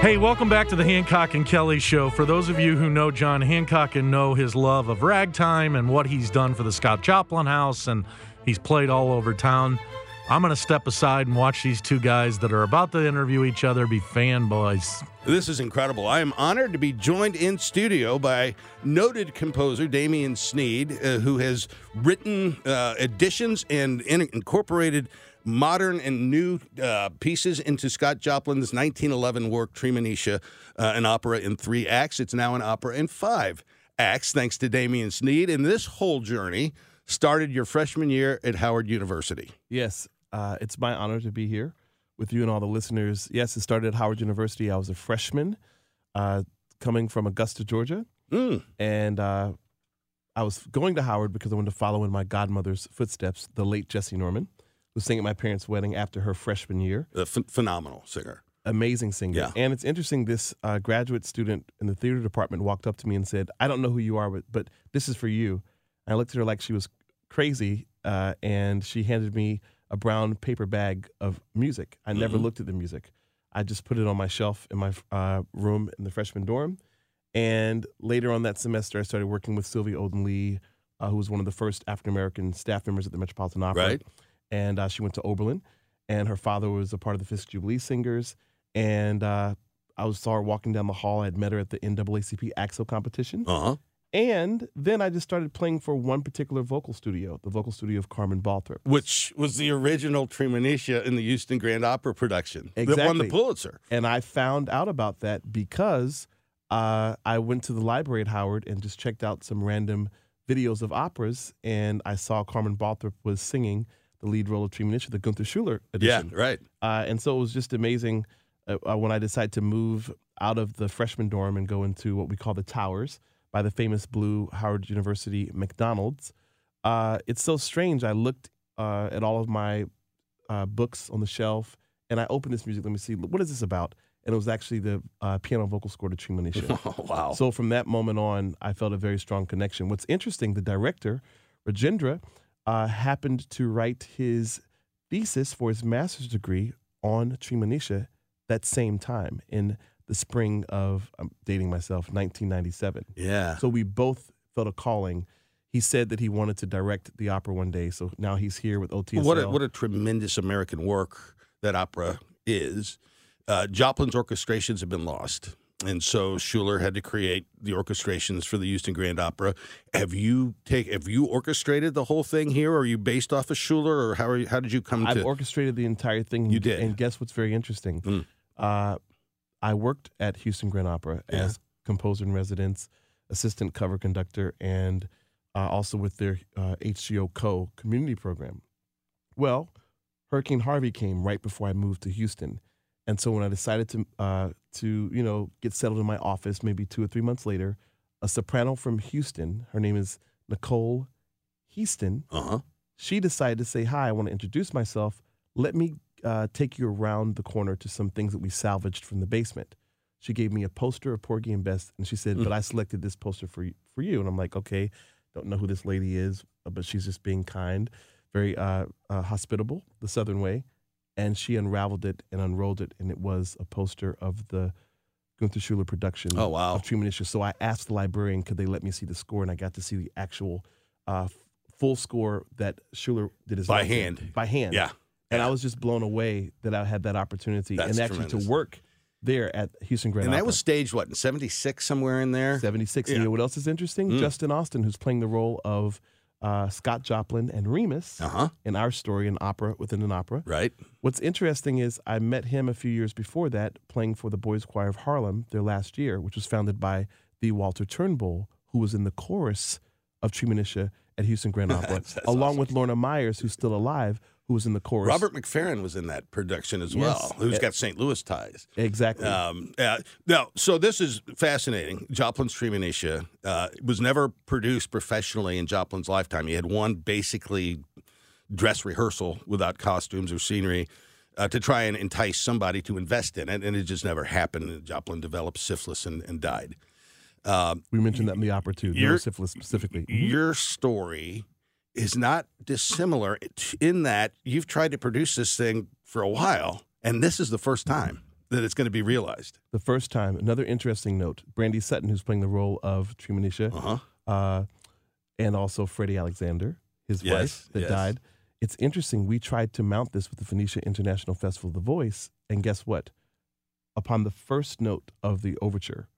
Hey, welcome back to the Hancock and Kelly Show. For those of you who know John Hancock and know his love of ragtime and what he's done for the Scott Joplin House, and he's played all over town, I'm going to step aside and watch these two guys that are about to interview each other be fanboys. This is incredible. I am honored to be joined in studio by noted composer Damien Sneed, uh, who has written uh, additions and in- incorporated modern and new uh, pieces into Scott Joplin's 1911 work, Treemonisha, uh, an opera in three acts. It's now an opera in five acts, thanks to Damien Sneed. And this whole journey started your freshman year at Howard University. Yes, uh, it's my honor to be here with you and all the listeners. Yes, it started at Howard University. I was a freshman uh, coming from Augusta, Georgia. Mm. And uh, I was going to Howard because I wanted to follow in my godmother's footsteps, the late Jessye Norman, who sang at my parents' wedding after her freshman year. A ph- phenomenal singer. Amazing singer. Yeah. And it's interesting, this uh, graduate student in the theater department walked up to me and said, I don't know who you are, but, but this is for you. And I looked at her like she was crazy, uh, and she handed me a brown paper bag of music. I never Mhm. looked at the music. I just put it on my shelf in my uh, room in the freshman dorm. And later on that semester, I started working with Sylvia Olden Lee, uh, who was one of the first African American staff members at the Metropolitan Opera. Right. And uh, she went to Oberlin, and her father was a part of the Fisk Jubilee Singers. And uh, I was saw her walking down the hall. I had met her at the NAACP ACT-SO competition. Uh huh. And then I just started playing for one particular vocal studio, the vocal studio of Carmen Balthrop. Which was the original Treemonisha in the Houston Grand Opera production that won the Pulitzer. And I found out about that because uh, I went to the library at Howard and just checked out some random videos of operas, and I saw Carmen Balthrop was singing the lead role of Treemonisha, the Gunther Schuller Yeah, edition. right. Uh, and so it was just amazing uh, uh, when I decided to move out of the freshman dorm and go into what we call the towers by the famous blue Howard University McDonald's. Uh, it's so strange. I looked uh, at all of my uh, books on the shelf and I opened this music. Let me see, what is this about? And it was actually the uh, piano vocal score to Treemonisha. Oh, wow. So from that moment on, I felt a very strong connection. What's interesting, the director, Rajendra, uh, happened to write his thesis for his master's degree on Treemonisha that same time in the spring of, I'm dating myself, 1997. yeah. So we both felt a calling. He said that he wanted to direct the opera one day. So now he's here with OTSL. What a, what a tremendous American work that opera is. Uh, Joplin's orchestrations have been lost. And so Schuller had to create the orchestrations for the Houston Grand Opera. Have you take have you orchestrated the whole thing here? Or are you based off of Schuller, or how are you, how did you come to I've to? orchestrated the entire thing. You did. And guess what's very interesting? Mm. Uh, I worked at Houston Grand Opera Yeah. as composer in residence, assistant cover conductor, and uh, also with their uh, HGO Co community program. Well, Hurricane Harvey came right before I moved to Houston. And so when I decided to uh, to you know get settled in my office, maybe two or three months later, a soprano from Houston, her name is Nicole Heaston, uh huh. she decided to say, Hi, I want to introduce myself. Let me uh, take you around the corner to some things that we salvaged from the basement. She gave me a poster of Porgy and Bess, and she said, Mm. But I selected this poster for you, for you. And I'm like, Okay, don't know who this lady is, uh, but she's just being kind, very uh, uh, hospitable, the Southern way. And she unraveled it and unrolled it, and it was a poster of the Gunther Schuller production Oh, wow. of. So I asked the librarian, could they let me see the score, and I got to see the actual uh, full score that Schuller did his By hand. By hand. Yeah. And I was just blown away that I had that opportunity That's and actually tremendous. to work there at Houston Grand And that was staged what in '76 somewhere in there. 76. Yeah. And you know what else is interesting? Mm. Justin Austin, who's playing the role of uh, Scott Joplin and Remus Uh huh. in our story, an opera within an opera. Right. What's interesting is I met him a few years before that playing for the Boys Choir of Harlem their last year, which was founded by the Walter Turnbull, who was in the chorus of Treemonisha at Houston Grand Opera, along awesome. with Lorna Myers, who's still alive, who was in the chorus. Robert McFerrin was in that production as Yes. well. Who's Uh, got St. Louis ties? Exactly. Um, yeah. Now, so this is fascinating. Joplin's Treemonisha uh, was never produced professionally in Joplin's lifetime. He had one basically dress rehearsal without costumes or scenery uh, to try and entice somebody to invest in it, and it just never happened. Joplin developed syphilis and, and died. Um, we mentioned that in the opera too, You're- neurosyphilis specifically. your story is not dissimilar in that you've tried to produce this thing for a while, and this is the first time. that it's going to be realized. The first time. Another interesting note: Brandie Sutton, who's playing the role of Treemonisha, Uh huh. uh, and also Freddie Alexander, his Yes, wife that yes. died. It's interesting. We tried to mount this with the Phoenicia International Festival of the Voice, and guess what? Upon the first note of the overture,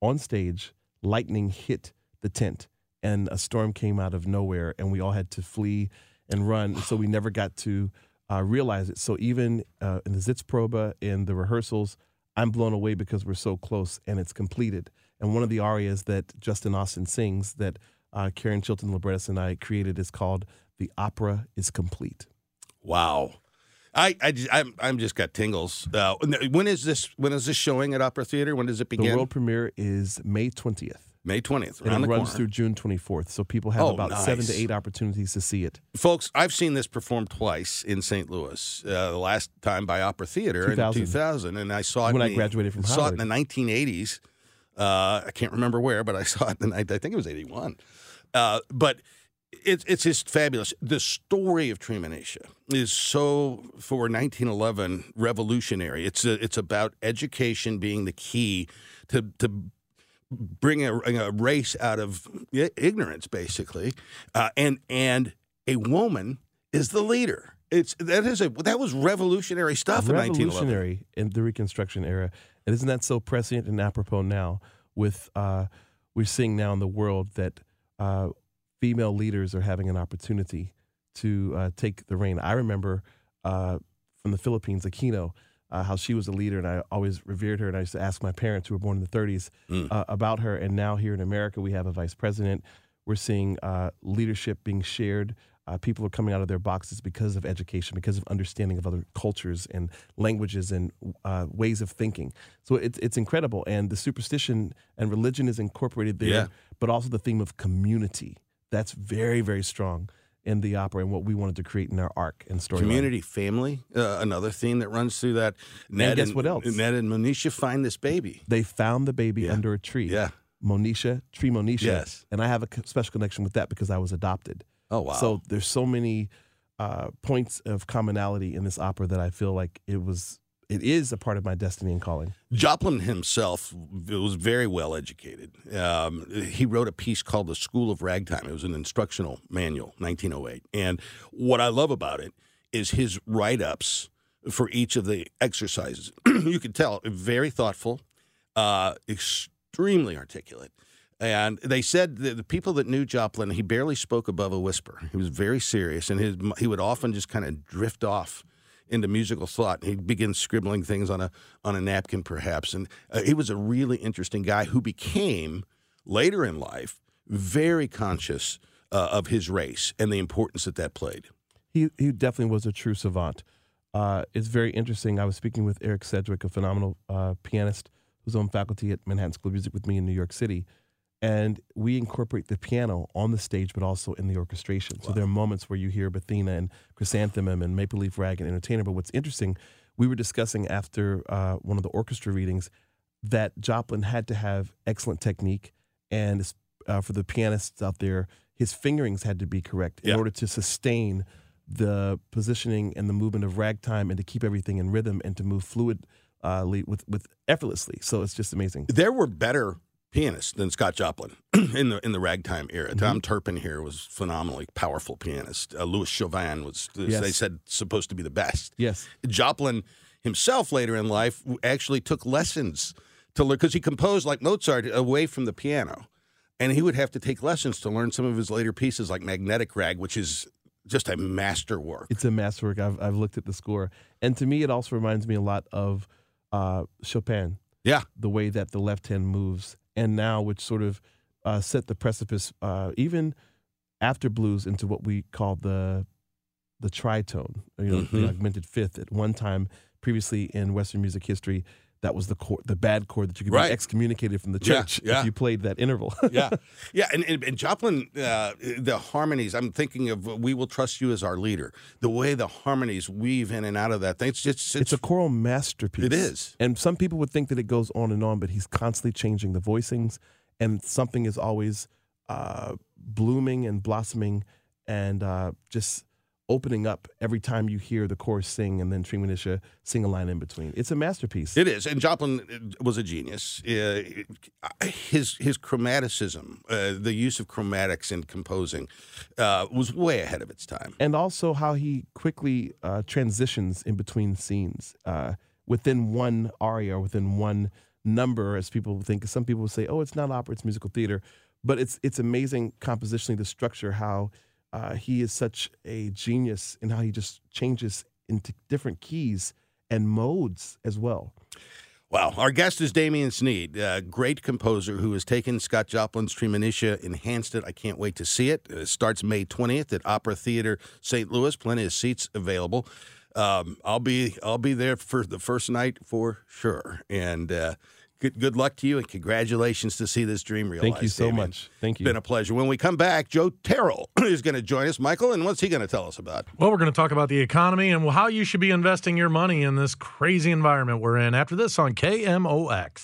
on stage, lightning hit the tent, and a storm came out of nowhere, and we all had to flee and run. So we never got to uh, realize it. So even uh, in the Sitzprobe, in the rehearsals, I'm blown away because we're so close and it's completed. And one of the arias that Justin Austin sings that uh, Karen Chilton Librettis and I created is called "The Opera Is Complete." Wow. I, I I'm, I'm just got tingles. Uh, when is this? When is this showing at Opera Theater? When does it begin? The world premiere is May 20th. May 20th, And it runs corner. through June 24th. So people have Oh, about seven to eight opportunities to see it. Folks, I've seen this performed twice in St. Louis. Uh, the last time by Opera Theater 2000. in 2000, and I saw it When in I graduated from saw Howard. it in the 1980s. Uh, I can't remember where, but I saw it in the, I think it was 81. Uh, but it's it's just fabulous. The story of Treemonisha is so for 1911 revolutionary. It's a, it's about education being the key to to bring a, a race out of ignorance, basically, uh, and and a woman is the leader. It's that is a that was revolutionary stuff in 1911. revolutionary in the Reconstruction era. And isn't that so prescient and apropos now? With uh, we're seeing now in the world that uh, female leaders are having an opportunity to uh, take the reign. I remember uh, from the Philippines, Aquino, uh, how she was a leader, and I always revered her. And I used to ask my parents, who were born in the 30s, Mm. uh, about her. And now here in America, we have a vice president. We're seeing uh, leadership being shared. Uh, people are coming out of their boxes because of education, because of understanding of other cultures and languages and uh, ways of thinking. So it's it's incredible, and the superstition and religion is incorporated there, Yeah. but also the theme of community. That's very very strong in the opera and what we wanted to create in our arc and story. Community, family, uh, another theme that runs through that. Ned guess what else? Ned and Monisha find this baby. They found the baby Yeah. under a tree. Yeah. Monisha, tree Monisha. Yes. And I have a special connection with that because I was adopted. Oh wow! So there's so many uh, points of commonality in this opera that I feel like it was, it is a part of my destiny and calling. Joplin himself was very well educated. Um, he wrote a piece called "The School of Ragtime." It was an instructional manual, 1908. And what I love about it is his write-ups for each of the exercises. you can tell very thoughtful, uh, extremely articulate. And they said the people that knew Joplin, he barely spoke above a whisper. He was very serious, and his he would often just kind of drift off into musical thought. He'd begin scribbling things on a on a napkin, perhaps. And uh, he was a really interesting guy who became later in life very conscious uh, of his race and the importance that that played. He, he definitely was a true savant. Uh, it's very interesting. I was speaking with Eric Sedgwick, a phenomenal uh, pianist who's on faculty at Manhattan School of Music with me in New York City. And we incorporate the piano on the stage, but also in the orchestration. So there are moments where you hear Bethena and Chrysanthemum and Maple Leaf Rag and Entertainer. But what's interesting, we were discussing after uh, one of the orchestra readings that Joplin had to have excellent technique. And uh, for the pianists out there, his fingerings had to be correct in Yeah. order to sustain the positioning and the movement of ragtime and to keep everything in rhythm and to move fluidly with, with effortlessly. So it's just amazing. There were better pianists than Scott Joplin in the in the ragtime era. Mm-hmm. Tom Turpin here was phenomenally powerful pianist. Uh, Louis Chauvin was Yes. they said supposed to be the best. Yes. Joplin himself later in life actually took lessons to learn because he composed like Mozart away from the piano, and he would have to take lessons to learn some of his later pieces like Magnetic Rag, which is just a masterwork. It's a masterwork. I've, I've looked at the score. And to me, it also reminds me a lot of uh, Chopin, Yeah, the way that the left hand moves. And now, which sort of uh, set the precipice, uh, even after blues, into what we call the the tritone, you know, Mhm. the augmented fifth. At one time, previously in Western music history, that was the chord, the bad chord that you could Right. be excommunicated from the church yeah. if you played that interval. yeah, yeah, and, and, and Joplin, uh, the harmonies. I'm thinking of "We Will Trust You" as our leader. The way the harmonies weave in and out of that thing. It's just it's a choral masterpiece. It is. And some people would think that it goes on and on, but he's constantly changing the voicings, and something is always uh, blooming and blossoming, and uh, just opening up every time you hear the chorus sing and then Treemonisha sing a line in between. It's a masterpiece. It is, and Joplin uh, was a genius. Uh, his his chromaticism, uh, the use of chromatics in composing, uh, was way ahead of its time. And also how he quickly uh, transitions in between scenes uh, within one aria or within one number, as people think. Some people say, "Oh, it's not opera; it's musical theater," but it's it's amazing compositionally the structure how uh, he is such a genius in how he just changes into different keys and modes as well. Wow. Our guest is Damien Sneed, a great composer who has taken Scott Joplin's Treemonisha, enhanced it. I can't wait to see it. It starts May 20th at Opera Theater St. Louis. Plenty of seats available. Um, I'll be I'll be there for the first night for sure. And uh, good good luck to you and congratulations to see this dream realized. Thank you so Damien. much. Thank you. It's been a pleasure. When we come back, Joe Terrell is going to join us. Michael, and what's he going to tell us about? Well, we're going to talk about the economy and how you should be investing your money in this crazy environment we're in after this on KMOX.